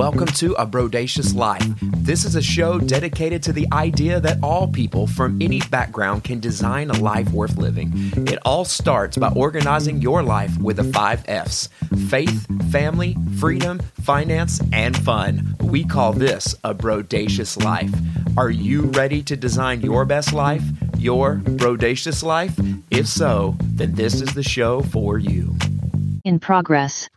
Welcome to A Brodacious Life. This is a show dedicated to the idea that all people from any background can design a life worth living. It all starts by organizing your life with the five F's faith, family, freedom, finance, and fun. We call this a Brodacious Life. Are you ready to design your best life? Your Brodacious Life? If so, then this is the show for you. In progress.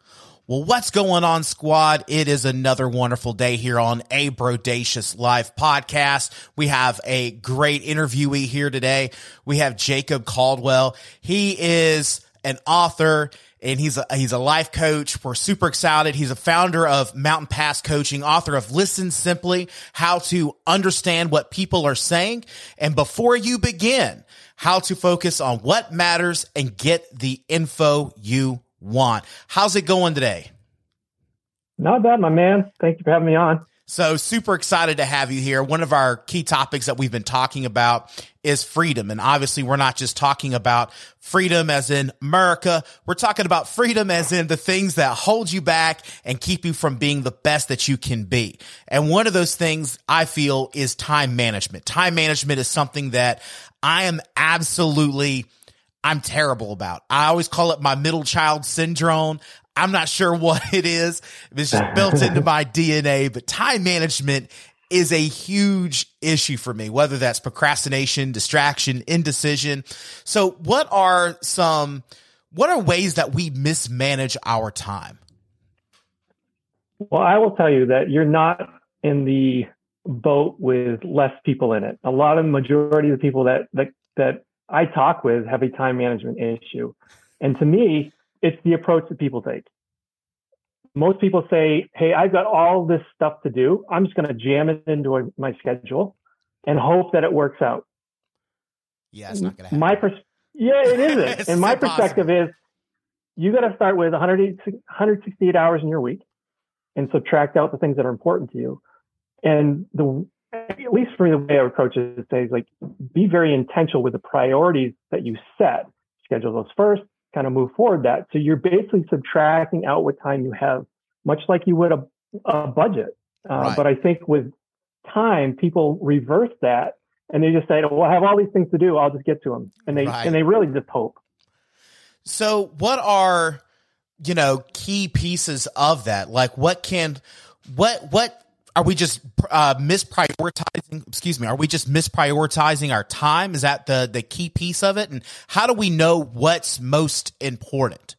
Well, what's going on, squad? It is another wonderful day here on a Brodacious Live podcast. We have a great interviewee here today. We have Jacob Coldwell. He is an author and he's a, he's a life coach. We're super excited. He's a founder of Mountain Pass Coaching, author of Listen Simply, how to understand what people are saying. And before you begin, how to focus on what matters and get the info you want. How's it going today? Not bad, my man. Thank you for having me on. So super excited to have you here. One of our key topics that we've been talking about is freedom. And obviously we're not just talking about freedom as in America. We're talking about freedom as in the things that hold you back and keep you from being the best that you can be. And one of those things I feel is time management. Time management is something that I am absolutely I'm terrible about. I always call it my middle child syndrome. I'm not sure what it is. It's just built into my DNA, but time management is a huge issue for me, whether that's procrastination, distraction, indecision. So what are some, what are ways that we mismanage our time? Well, I will tell you that you're not in the boat with less people in it. A lot of the majority of the people that, that, that I talk with have a time management issue. And to me, it's the approach that people take. Most people say, Hey, I've got all this stuff to do. I'm just going to jam it into my schedule and hope that it works out. Yeah, it's not going to happen. My pers- yeah, it isn't. and my perspective is you got to start with 168 hours in your week and subtract out the things that are important to you. And the at least for me, the way I approach it is say, like, be very intentional with the priorities that you set. Schedule those first, kind of move forward that. So you're basically subtracting out what time you have, much like you would a, a budget. Uh, right. But I think with time, people reverse that and they just say, "Well, I have all these things to do. I'll just get to them," and they right. and they really just hope. So, what are you know key pieces of that? Like, what can what what are we just uh, misprioritizing? Excuse me. Are we just misprioritizing our time? Is that the the key piece of it? And how do we know what's most important?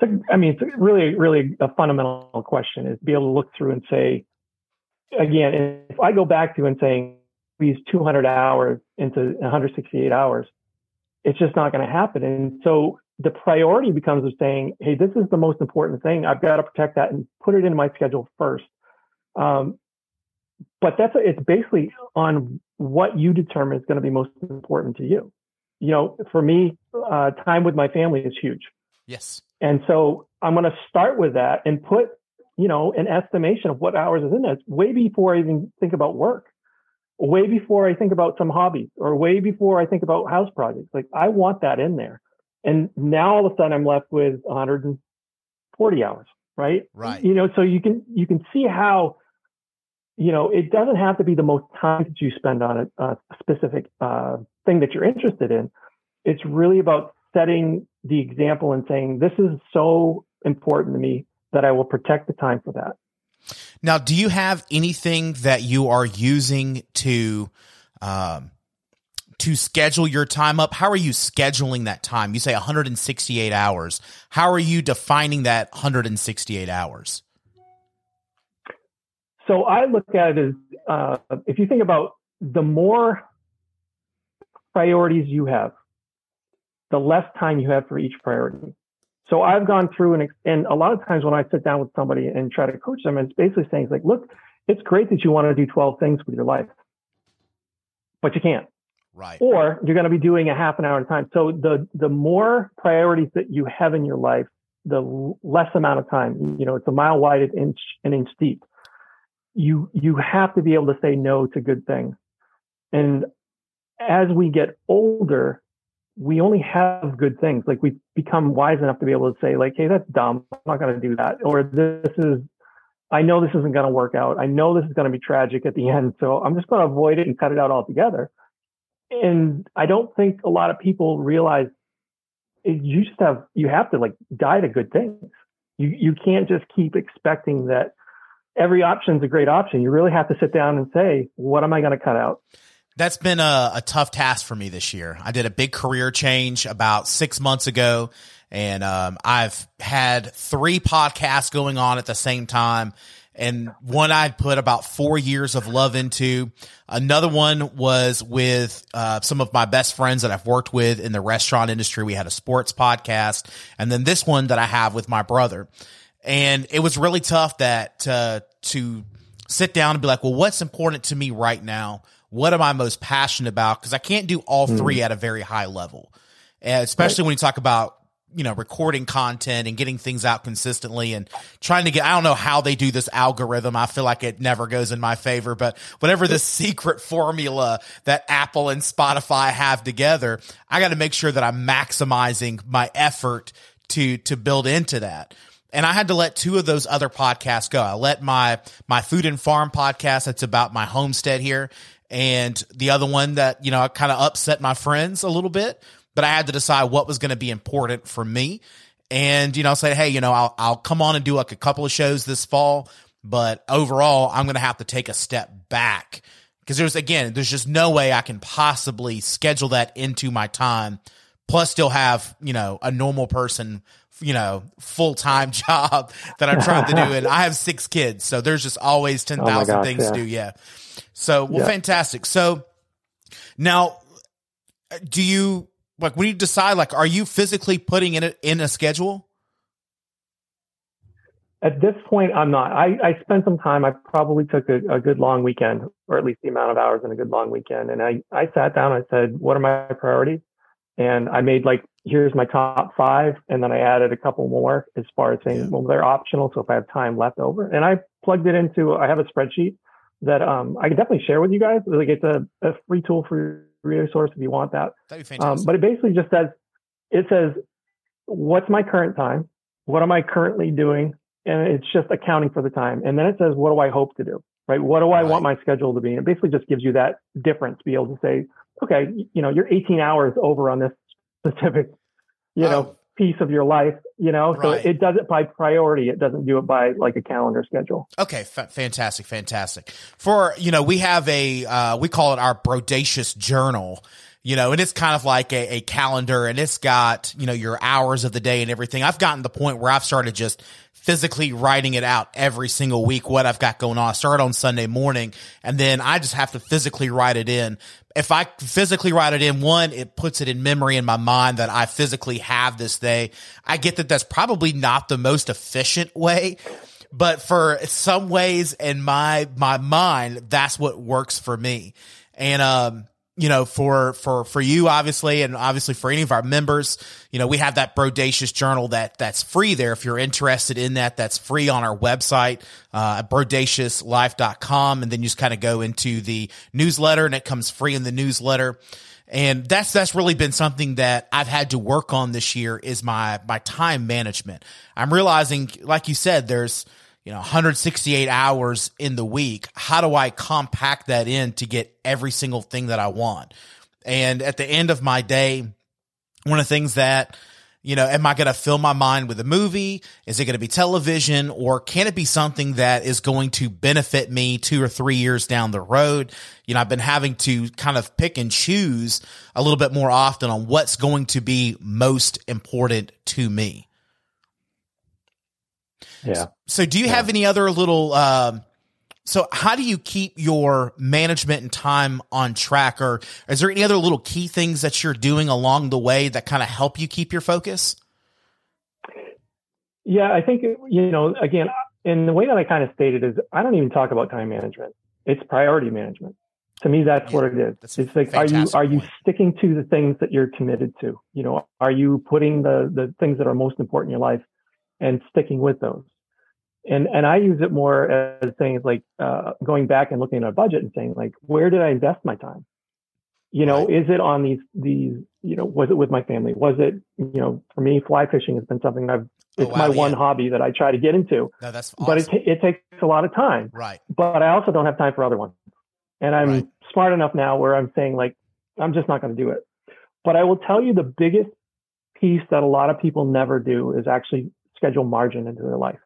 I mean, it's really, really a fundamental question is be able to look through and say, again, if I go back to and saying these 200 hours into 168 hours, it's just not going to happen. And so the priority becomes of saying, hey, this is the most important thing. I've got to protect that and put it in my schedule first. Um, but that's it's basically on what you determine is going to be most important to you. You know, for me, uh, time with my family is huge. Yes. And so I'm going to start with that and put, you know, an estimation of what hours is in this way before I even think about work, way before I think about some hobbies, or way before I think about house projects. Like I want that in there. And now all of a sudden I'm left with 140 hours, right? Right. You know, so you can you can see how, you know, it doesn't have to be the most time that you spend on a, a specific uh, thing that you're interested in. It's really about setting the example and saying, this is so important to me that I will protect the time for that. Now, do you have anything that you are using to um, to schedule your time up? How are you scheduling that time? You say 168 hours. How are you defining that 168 hours? So I look at it as uh, if you think about the more priorities you have, the less time you have for each priority. So I've gone through and, and a lot of times when I sit down with somebody and try to coach them, it's basically saying, it's like, look, it's great that you want to do 12 things with your life, but you can't. Right. Or you're going to be doing a half an hour at a time. So the the more priorities that you have in your life, the less amount of time. You know, it's a mile wide and inch an inch deep. You you have to be able to say no to good things. And as we get older, we only have good things. Like we become wise enough to be able to say, like, hey, that's dumb. I'm not going to do that. Or this is I know this isn't going to work out. I know this is going to be tragic at the end. So I'm just going to avoid it and cut it out altogether. And I don't think a lot of people realize you just have, you have to like die to good things. You, you can't just keep expecting that every option is a great option. You really have to sit down and say, what am I going to cut out? That's been a, a tough task for me this year. I did a big career change about six months ago and um, I've had three podcasts going on at the same time. And one I'd put about four years of love into. Another one was with uh, some of my best friends that I've worked with in the restaurant industry. We had a sports podcast. And then this one that I have with my brother. And it was really tough that uh, to sit down and be like, well, what's important to me right now? What am I most passionate about? Because I can't do all hmm. three mm. at a very high level. And especially right. when you talk about you know, recording content and getting things out consistently and trying to get, I don't know how they do this algorithm. I feel like it never goes in my favor, but whatever the secret formula that Apple and Spotify have together, I got to make sure that I'm maximizing my effort to, to build into that. And I had to let two of those other podcasts go. I let my, my food and farm podcast. That's about my homestead here. And the other one that, you know, I kind of upset my friends a little bit but I had to decide what was going to be important for me. And, you know, say, hey, you know, I'll, I'll come on and do like a couple of shows this fall, but overall, I'm going to have to take a step back because there's, again, there's just no way I can possibly schedule that into my time, plus still have, you know, a normal person you know, full time job that I'm trying to do. And I have six kids. So there's just always 10,000 oh things yeah. to do. Yeah. So, well, yeah. fantastic. So now, uh, do you, like when you decide like are you physically putting in it in a schedule? At this point i'm not. I, I spent some time. I probably took a, a, good long weekend or at least the amount of hours in a good long weekend. And i i sat down and i said what are my priorities? And i made like here's my top five and then i added a couple more as far as saying yeah. well they're optional so if i have time left over. And i plugged it into i have a spreadsheet that um, i can definitely share with you guys. Like it's a, a free tool for resource if you want that. That'd be um, fantastic. Um, but it basically just says, it says, what's my current time? What am I currently doing? And it's just accounting for the time. And then it says, what do I hope to do? Right? What do I right. want my schedule to be? And it basically just gives you that difference to be able to say, okay, you know, you're 18 hours over on this specific, you oh. know, piece of your life, you know, right. so it does it by priority. It doesn't do it by like a calendar schedule. Okay. F- fantastic. Fantastic. For, you know, we have a, uh, we call it our Brodacious journal, you know, and it's kind of like a, a calendar and it's got, you know, your hours of the day and everything. I've gotten to the point where I've started just physically writing it out every single week, what I've got going on. I start on Sunday morning and then I just have to physically write it in. If I physically write it in, one, it puts it in memory in my mind that I physically have this day. I get that that's probably not the most efficient way, but for some ways in my, my mind, that's what works for me. And, um, you know, for, for, for you, obviously, and obviously for any of our members, you know, we have that Brodacious journal that, that's free there. If you're interested in that, that's free on our website, uh, brodaciouslife.com. And then you just kind of go into the newsletter and it comes free in the newsletter. And that's, that's really been something that I've had to work on this year is my, my time management. I'm realizing, like you said, there's, you know 168 hours in the week how do i compact that in to get every single thing that i want? And at the end of my day one of the things that you know am i going to fill my mind with a movie? Is it going to be television? Or can it be something that is going to benefit me two or three years down the road? You know i've been having to kind of pick and choose a little bit more often on what's going to be most important to me yeah. So, do you yeah. have any other little? Um, so, how do you keep your management and time on track, or is there any other little key things that you're doing along the way that kind of help you keep your focus? Yeah, I think you know. Again, in the way that I kind of stated is, I don't even talk about time management. It's priority management. To me, that's yeah, what it is. It's like, are you are you sticking to the things that you're committed to? You know, are you putting the the things that are most important in your life and sticking with those? and and I use it more as saying like uh, going back and looking at a budget and saying like where did I invest my time? You know, right. is it on these these you know was it with my family? Was it you know for me fly fishing has been something I've It's oh, wow, my yeah. one hobby that I try to get into. No, that's awesome. But it, t- it takes a lot of time. Right. But I also don't have time for other ones. And I'm right. smart enough now where I'm saying like, I'm just not going to do it. But I will tell you the biggest piece that a lot of people never do is actually schedule margin into their life.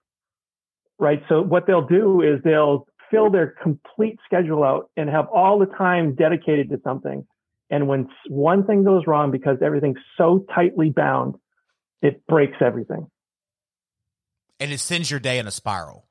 Right. So what they'll do is they'll fill their complete schedule out and have all the time dedicated to something. And when one thing goes wrong because everything's so tightly bound, it breaks everything. And it sends your day in a spiral.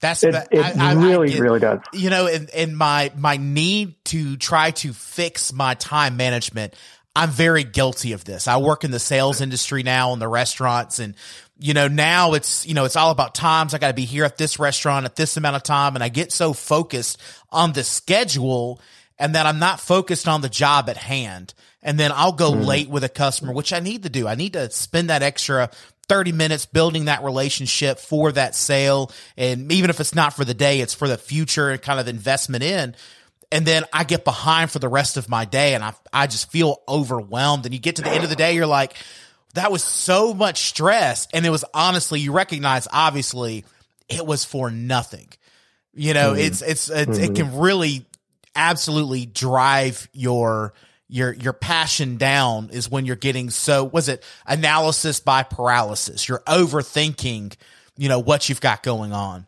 That's it, it I, really, I get, really does. You know, in, in my my need to try to fix my time management, I'm very guilty of this. I work in the sales industry now in the restaurants and you know, now it's, you know, it's all about times. I got to be here at this restaurant at this amount of time. And I get so focused on the schedule and that I'm not focused on the job at hand. And then I'll go mm. late with a customer, which I need to do. I need to spend that extra 30 minutes building that relationship for that sale. And even if it's not for the day, it's for the future and kind of investment in and then I get behind for the rest of my day and I, I just feel overwhelmed. And you get to the end of the day, you're like, that was so much stress. And it was honestly, you recognize, obviously, it was for nothing. You know, mm-hmm. it's, it's, it's mm-hmm. it can really absolutely drive your, your, your passion down is when you're getting so, was it analysis by paralysis? You're overthinking, you know, what you've got going on.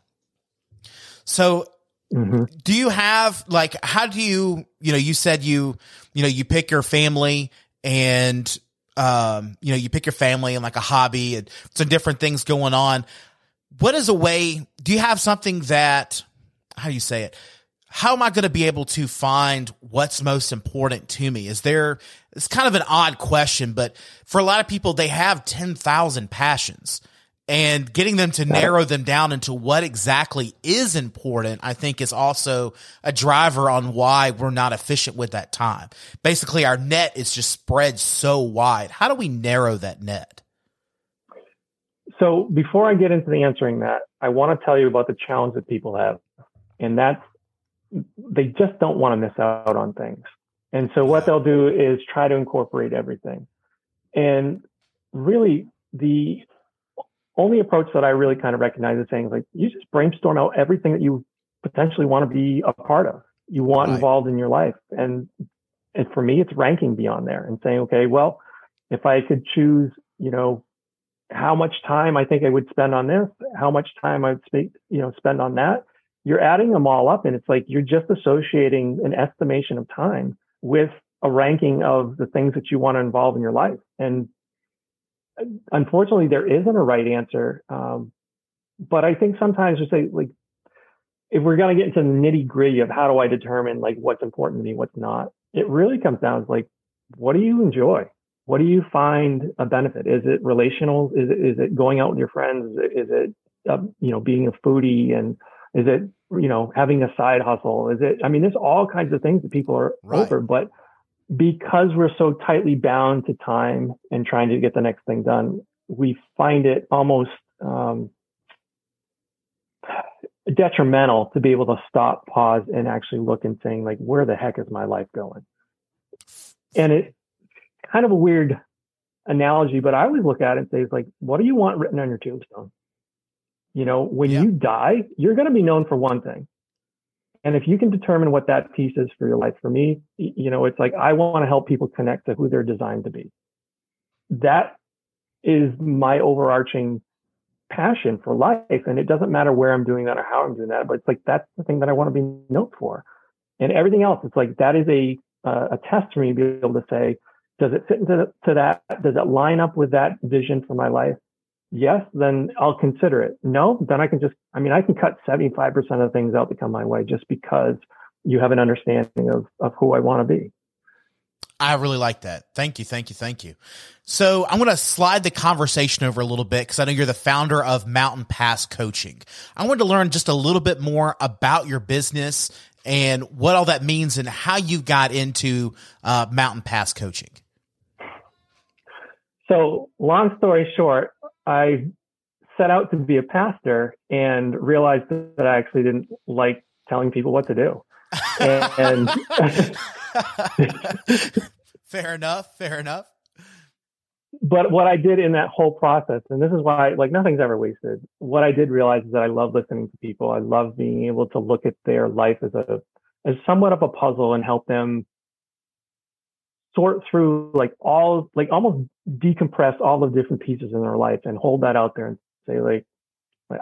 So Mm-hmm. Do you have like how do you you know you said you you know you pick your family and um you know you pick your family and like a hobby and some different things going on. What is a way? Do you have something that how do you say it? How am I going to be able to find what's most important to me? Is there? It's kind of an odd question, but for a lot of people, they have ten thousand passions and getting them to narrow them down into what exactly is important, I think is also a driver on why we're not efficient with that time. Basically, our net is just spread so wide. How do we narrow that net? So before I get into the answering that, I want to tell you about the challenge that people have. And that's they just don't want to miss out on things. And so what they'll do is try to incorporate everything. And really the only approach that I really kind of recognize is saying like you just brainstorm out everything that you potentially want to be a part of, you want right. involved in your life. And and for me, it's ranking beyond there and saying, okay, well, if I could choose, you know, how much time I think I would spend on this, how much time I'd speak, you know, spend on that, you're adding them all up, and it's like you're just associating an estimation of time with a ranking of the things that you want to involve in your life. And unfortunately, there isn't a right answer. Um, but I think sometimes we say like, if we're going to get into the nitty gritty of how do I determine like what's important to me, what's not, it really comes down to like, what do you enjoy? What do you find a benefit? Is it relational? Is it, is it going out with your friends? Is it, is it uh, you know, being a foodie and is it, you know, having a side hustle? Is it, I mean, there's all kinds of things that people are right. over, but because we're so tightly bound to time and trying to get the next thing done, we find it almost um, detrimental to be able to stop, pause, and actually look and saying, like, where the heck is my life going? And it's kind of a weird analogy, but I always look at it and say, it's like, what do you want written on your tombstone? You know, when yeah. you die, you're going to be known for one thing. And if you can determine what that piece is for your life, for me, you know, it's like I want to help people connect to who they're designed to be. That is my overarching passion for life. And it doesn't matter where I'm doing that or how I'm doing that, but it's like that's the thing that I want to be known for. And everything else, it's like that is a uh, a test for me to be able to say, does it fit into to that? Does it line up with that vision for my life? Yes, then I'll consider it. No, then I can just, I mean, I can cut 75% of the things out that come my way just because you have an understanding of, of who I want to be. I really like that. Thank you. Thank you. Thank you. So I'm going to slide the conversation over a little bit because I know you're the founder of Mountain Pass Coaching. I wanted to learn just a little bit more about your business and what all that means and how you got into uh, Mountain Pass Coaching. So, long story short, I set out to be a pastor and realized that I actually didn't like telling people what to do. And fair enough, fair enough. but what I did in that whole process, and this is why, like, nothing's ever wasted. What I did realize is that I love listening to people. I love being able to look at their life as a, as somewhat of a puzzle and help them sort through like all, like almost decompress all the different pieces in their life and hold that out there and say, like,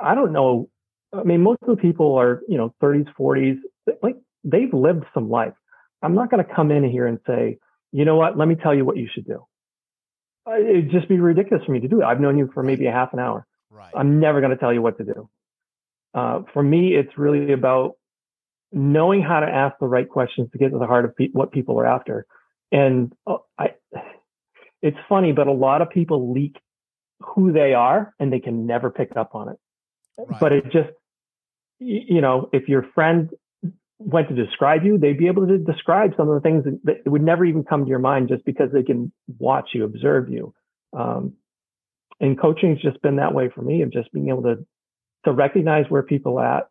I don't know. I mean, most of the people are, you know, 30s, 40s, like they've lived some life. I'm not going to come in here and say, you know what, let me tell you what you should do it'd just be ridiculous for me to do it. I've known you for maybe a half an hour. Right. I'm never going to tell you what to do. Uh, for me, it's really about knowing how to ask the right questions to get to the heart of pe- what people are after. And uh, I, it's funny, but a lot of people leak who they are and they can never pick up on it. Right. But it just, you know, if your friend went to describe you, they'd be able to describe some of the things that, would never even come to your mind just because they can watch you, observe you. Um, and coaching's just been that way for me of just being able to to recognize where people at,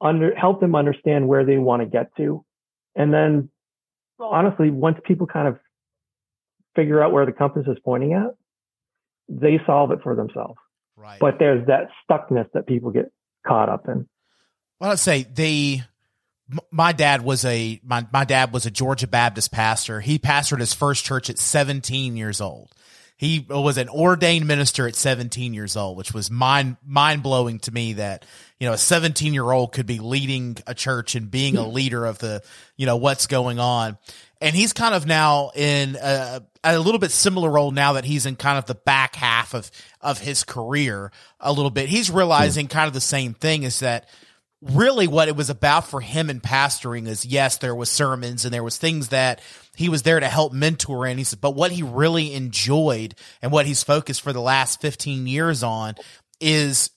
under help them understand where they want to get to, and then honestly, once people kind of figure out where the compass is pointing at, they solve it for themselves. Right. But there's that stuckness that people get caught up in. Well, I'd say the my dad was a my, my dad was a Georgia Baptist pastor. He pastored his first church at 17 years old. He was an ordained minister at 17 years old, which was mind mind blowing to me that you know a 17 year old could be leading a church and being a hmm. leader of the you know what's going on. And he's kind of now in a, a little bit similar role now that he's in kind of the back half of of his career a little bit. He's hmm. realizing kind of the same thing is that really what it was about for him in pastoring is yes, there was sermons and there was things that he was there to help mentor and he said, but what he really enjoyed and what he's focused for the last 15 years on is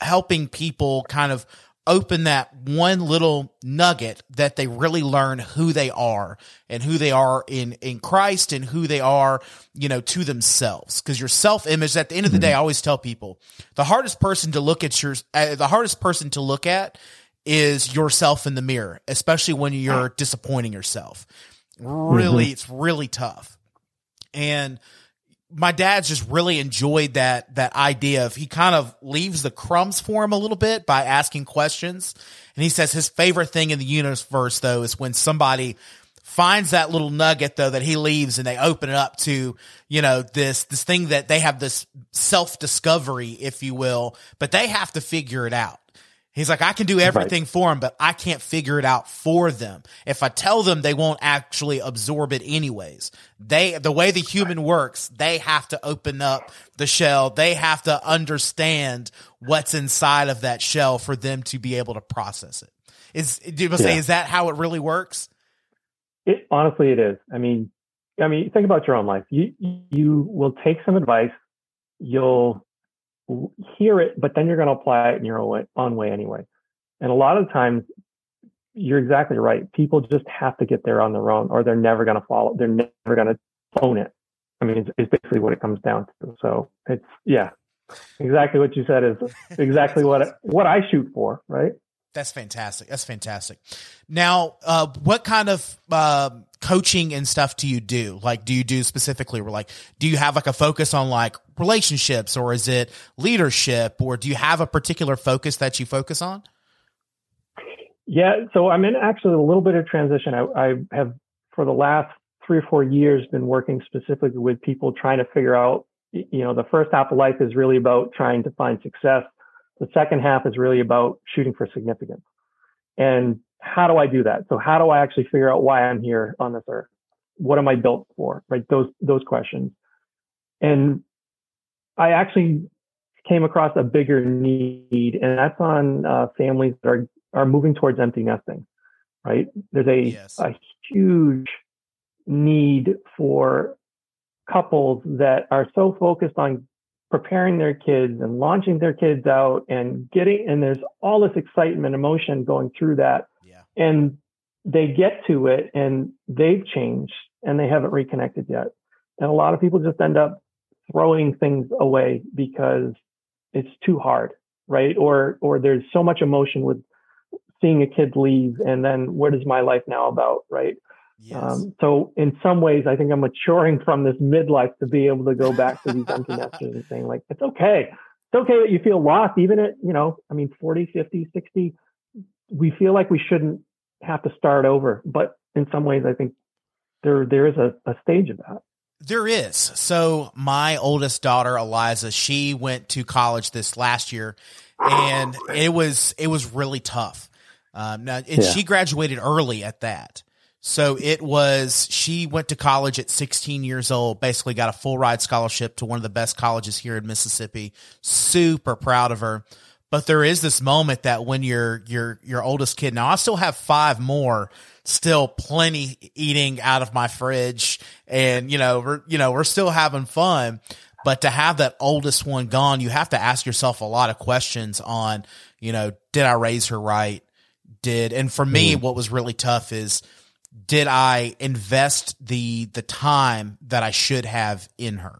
helping people kind of open that one little nugget that they really learn who they are and who they are in in Christ and who they are, you know, to themselves. Because your self image, at the end of the day, I always tell people the hardest person to look at your uh, the hardest person to look at is yourself in the mirror, especially when you're disappointing yourself. Really, mm-hmm. it's really tough. And my dad's just really enjoyed that that idea of he kind of leaves the crumbs for him a little bit by asking questions. And he says his favorite thing in the universe though is when somebody finds that little nugget though that he leaves and they open it up to, you know, this this thing that they have this self-discovery, if you will, but they have to figure it out. He's like, I can do everything right. for them, but I can't figure it out for them. If I tell them, they won't actually absorb it anyways. They, the way the human right. works, they have to open up the shell. They have to understand what's inside of that shell for them to be able to process it. Is, do you yeah. say, is that how it really works? It, honestly, it is. I mean, I mean, think about your own life. You, you will take some advice. You'll hear it, but then you're going to apply it in your own way, way anyway. And a lot of times, you're exactly right. People just have to get there on their own, or they're never going to follow. They're never going to own it. I mean, it's, it's, basically what it comes down to. So it's yeah, exactly what you said is exactly what what I shoot for, right? That's fantastic. That's fantastic. Now, uh, what kind of uh, coaching and stuff do you do? Like, do you do specifically? Or like, do you have like a focus on like relationships, or is it leadership, or do you have a particular focus that you focus on? Yeah, so I'm in actually a little bit of transition. I, I have for the last three or four years been working specifically with people trying to figure out. You know, the first half of life is really about trying to find success the second half is really about shooting for significance. And how do I do that? So how do I actually figure out why I'm here on this earth? What am I built for? Right? Those, those questions. And I actually came across a bigger need and that's on uh, families that are, are moving towards empty nesting, right? There's a, yes. a huge need for couples that are so focused on preparing their kids and launching their kids out and getting and there's all this excitement emotion going through that. Yeah. and they get to it and they've changed and they haven't reconnected yet. And a lot of people just end up throwing things away because it's too hard right? Or or there's so much emotion with seeing a kid leave and then what is my life now about right Yes. Um, so in some ways, I think I'm maturing from this midlife to be able to go back to these empty nesters and saying like, it's okay. It's okay that you feel lost, even at, you know, I mean, 40, 50, 60, we feel like we shouldn't have to start over. But in some ways, I think there, there is a, a stage of that. There is. So my oldest daughter, Eliza, she went to college this last year and it was, it was really tough. Um, now, yeah. she graduated early at that. So it was, she went to college at 16 years old, basically got a full ride scholarship to one of the best colleges here in Mississippi. Super proud of her. But there is this moment that when your, your, your oldest kid, now I still have five more, still plenty eating out of my fridge and, you know, we're, you know, we're still having fun. But to have that oldest one gone, you have to ask yourself a lot of questions on, you know, did I raise her right? Did, and for me, mm. what was really tough is, did I invest the the time that I should have in her?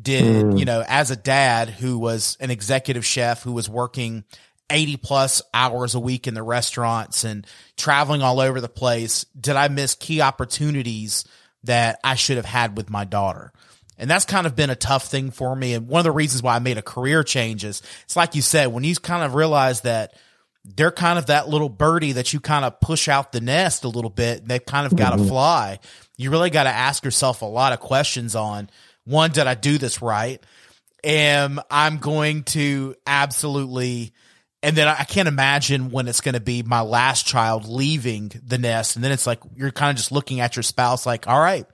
Did mm. you know, as a dad who was an executive chef who was working 80 plus hours a week in the restaurants and traveling all over the place, did I miss key opportunities that I should have had with my daughter? And that's kind of been a tough thing for me. And one of the reasons why I made a career change is it's like you said, when you kind of realize that they're kind of that little birdie that you kind of push out the nest a little bit. They've kind of got to mm-hmm. fly. You really got to ask yourself a lot of questions on one, did I do this right? Am I'm going to absolutely, and then I can't imagine when it's going to be my last child leaving the nest. And then it's like, you're kind of just looking at your spouse like, all right,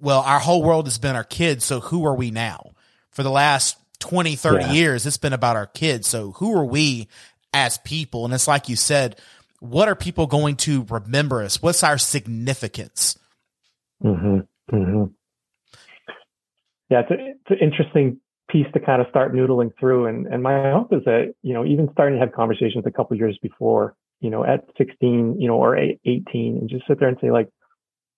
well, our whole world has been our kids. So who are we now? For the last 20, 30 yeah. years, it's been about our kids. So who are we as people. And it's like you said, what are people going to remember us? What's our significance? Mm-hmm. Mm-hmm. Yeah, it's, a, it's an interesting piece to kind of start noodling through. And, and my hope is that, you know, even starting to have conversations a couple years before, you know, at 16, you know, or 18 and just sit there and say like,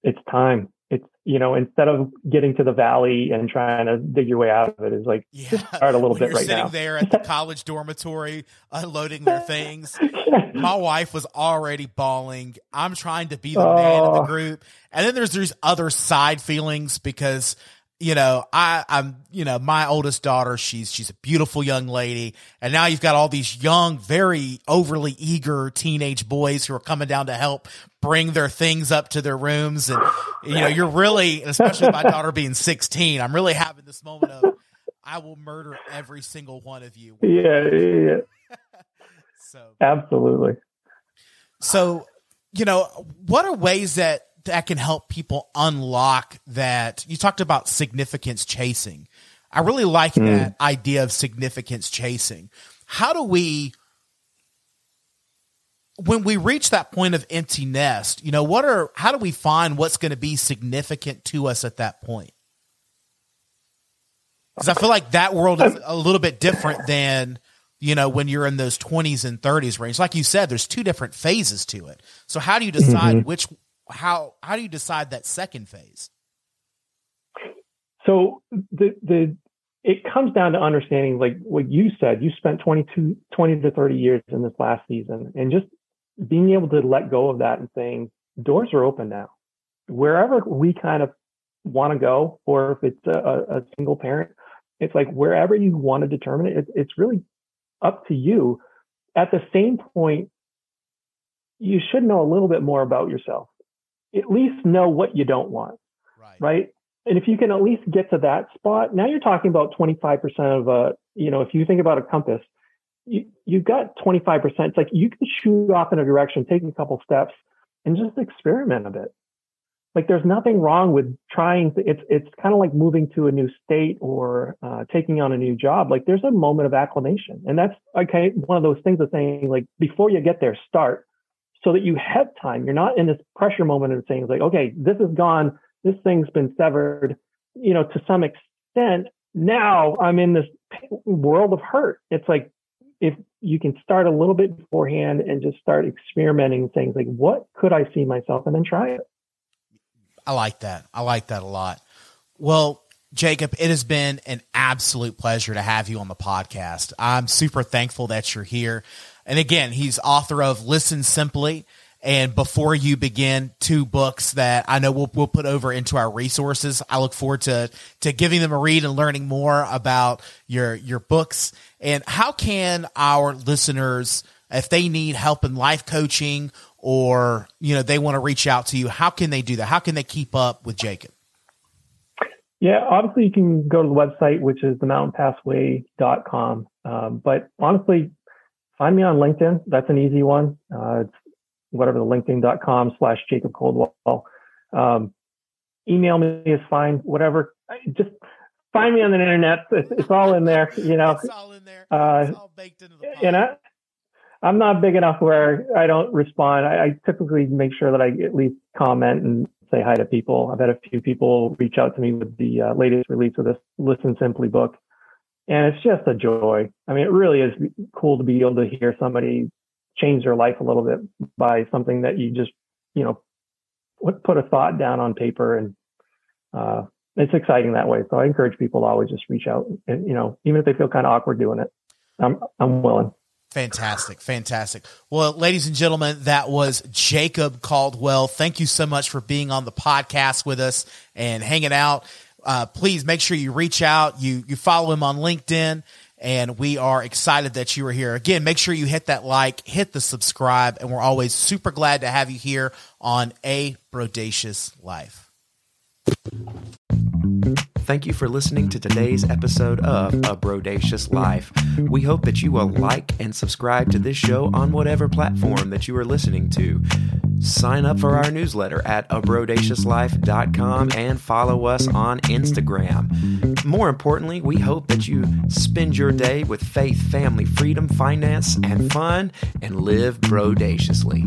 it's time it's you know instead of getting to the valley and trying to dig your way out of it is like yeah. just start a little bit right now. sitting there at the college dormitory unloading their things my wife was already bawling i'm trying to be the man in the oh. group and then there's these other side feelings because you know, I, I'm, you know, my oldest daughter, she's, she's a beautiful young lady. And now you've got all these young, very overly eager teenage boys who are coming down to help bring their things up to their rooms. And, you know, you're really, especially my daughter being 16, I'm really having this moment of, I will murder every single one of you. Yeah. yeah. so, absolutely. So, you know, what are ways that that can help people unlock that. You talked about significance chasing. I really like mm. that idea of significance chasing. How do we, when we reach that point of empty nest, you know, what are, how do we find what's going to be significant to us at that point? Because I feel like that world is a little bit different than, you know, when you're in those 20s and 30s range. Like you said, there's two different phases to it. So how do you decide mm-hmm. which how how do you decide that second phase? So the the it comes down to understanding like what you said. You spent 22 20 to 30 years in this last season and just being able to let go of that and saying doors are open now. Wherever we kind of want to go or if it's a, a, single parent it's like wherever you want to determine it, it it's really up to you. At the same point you should know a little bit more about yourself at least know what you don't want. Right. Right. And if you can at least get to that spot, now you're talking about 25% of a, you know, if you think about a compass, you, you've got 25%. It's like you can shoot off in a direction, take a couple steps and just experiment a bit. Like there's nothing wrong with trying. To, it's, it's kind of like moving to a new state or uh, taking on a new job. Like there's a moment of acclimation. And that's okay. One of those things of saying like, before you get there, start so that you have time. You're not in this pressure moment of saying like, okay, this is gone. This thing's been severed, you know, to some extent. Now I'm in this world of hurt. It's like, if you can start a little bit beforehand and just start experimenting things like, what could I see myself and then try it. I like that. I like that a lot. Well, Jacob, it has been an absolute pleasure to have you on the podcast. I'm super thankful that you're here. And again, he's author of Listen Simply. And before you begin, two books that I know we'll, we'll put over into our resources. I look forward to, to giving them a read and learning more about your, your books. And how can our listeners, if they need help in life coaching or, you know, they want to reach out to you, how can they do that? How can they keep up with Jacob? Yeah, obviously you can go to the website, which is themountainpassway.com. Um, but honestly, find me on LinkedIn. That's an easy one. Uh, it's whatever the linkedin.com slash Jacob Coldwell. Um, email me is fine. Whatever. Just find me on the internet. It's, it's all in there, you know. It's all in there. Uh, it's all baked into the And I, I'm not big enough where I don't respond. I, I typically make sure that I at least comment and say hi to people. I've had a few people reach out to me with the uh, latest release of this Listen Simply book. And it's just a joy. I mean, it really is cool to be able to hear somebody change their life a little bit by something that you just, you know, put a thought down on paper. And uh, it's exciting that way. So I encourage people to always just reach out and, you know, even if they feel kind of awkward doing it, I'm, I'm willing. Fantastic. Fantastic. Well, ladies and gentlemen, that was Jacob Coldwell. Thank you so much for being on the podcast with us and hanging out. Uh, please make sure you reach out. You, you follow him on LinkedIn and we are excited that you are here. Again, make sure you hit that like, hit the subscribe, and we're always super glad to have you here on A Brodacious Life. Thank you for listening to today's episode of A Brodacious Life. We hope that you will like and subscribe to this show on whatever platform that you are listening to. Sign up for our newsletter at abrodaciouslife.com and follow us on Instagram. More importantly, we hope that you spend your day with faith, family, freedom, finance, and fun and live brodaciously.